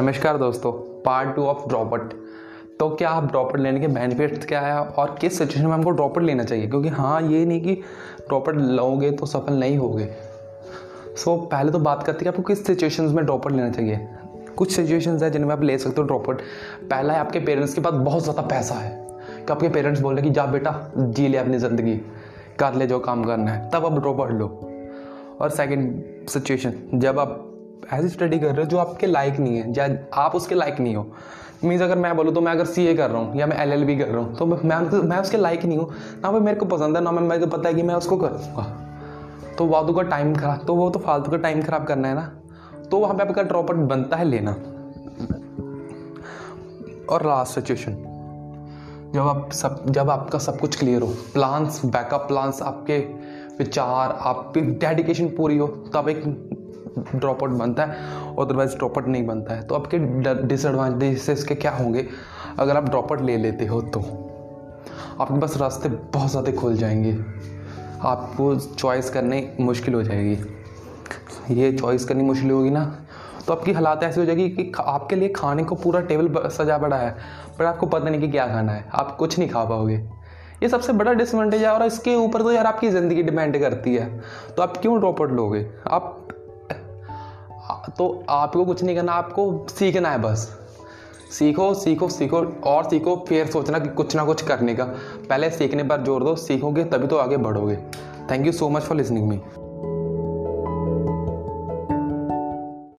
नमस्कार दोस्तों part two of ड्रॉपट तो क्या आप ड्रॉपट लेने के बेनिफिट्स क्या है और किस सिचुएशन में हमको ड्रॉपट लेना चाहिए? क्योंकि हाँ ये नहीं कि ड्रॉपट लोगे तो सफल नहीं होगे। सो so, पहले तो बात करते हैं कि आपको किस सिचुएशंस में ड्रॉपट लेना चाहिए। कुछ सिचुएशंस है जिनमें आप ले सकते हो ड्रॉपट पहला है आपके पेरेंट्स के पास बहुत ज़्यादा पैसा है। कि आपके पेरेंट्स बोल रहे कि जा बेटा जी ले अपनी ज़िंदगी। कर ले जो काम करना है। तब आप ड्रॉपट लो। और सेकेंड सिचुएशन जब आप ऐसी स्टडी कर रहे हो, जो आपके लायक नहीं है, या आप उसके लायक नहीं हो। मीन्स अगर मैं बोलूँ तो मैं अगर सी ए कर रहा हूँ, या मैं एल एल बी कर रहा हूँ तो मैं मैं उसके लायक नहीं हूँ। ना वो मेरे को पसंद है, ना मैं, मेरे को पता है कि मैं उसको करूँगा तो वादू का टाइम खराब तो वो तो फालतू का टाइम खराब करना है ना। तो वहाँ पे आपका ड्रॉपआउट बनता है लेना। और लास्ट सिचुएशन जब आप सब, जब आपका सब कुछ क्लियर हो प्लान्स बैकअप प्लान्स आपके विचार, आपकी डेडिकेशन पूरी हो, तब एक ड्रॉप आउट बनता है अदरवाइज़ ड्रॉप आउट नहीं बनता है। तो आपके डिसएडवांटेजेस के क्या होंगे? अगर आप ड्रॉप आउट ले लेते हो तो आपके पास रास्ते बहुत ज़्यादा खुल जाएँगे। आपको चॉइस करने मुश्किल हो जाएगी। ये चॉइस करनी मुश्किल होगी ना। तो आपकी हालात ऐसी हो जाएगी कि आपके लिए खाने को पूरा टेबल सजा पड़ा है, पर आपको पता नहीं कि क्या खाना है। आप कुछ नहीं खा पाओगे। ये सबसे बड़ा डिसएडवांटेज है और इसके ऊपर तो यार आपकी ज़िंदगी डिपेंड करती है। तो आप क्यों ड्रॉप आउट लोगे? आप तो आपको कुछ नहीं करना, आपको सीखना है बस। सीखो सीखो सीखो और सीखो, फिर सोचना कि कुछ ना कुछ करने का। पहले सीखने पर ज़ोर दो, सीखोगे तभी तो आगे बढ़ोगे। Thank you so much for listening me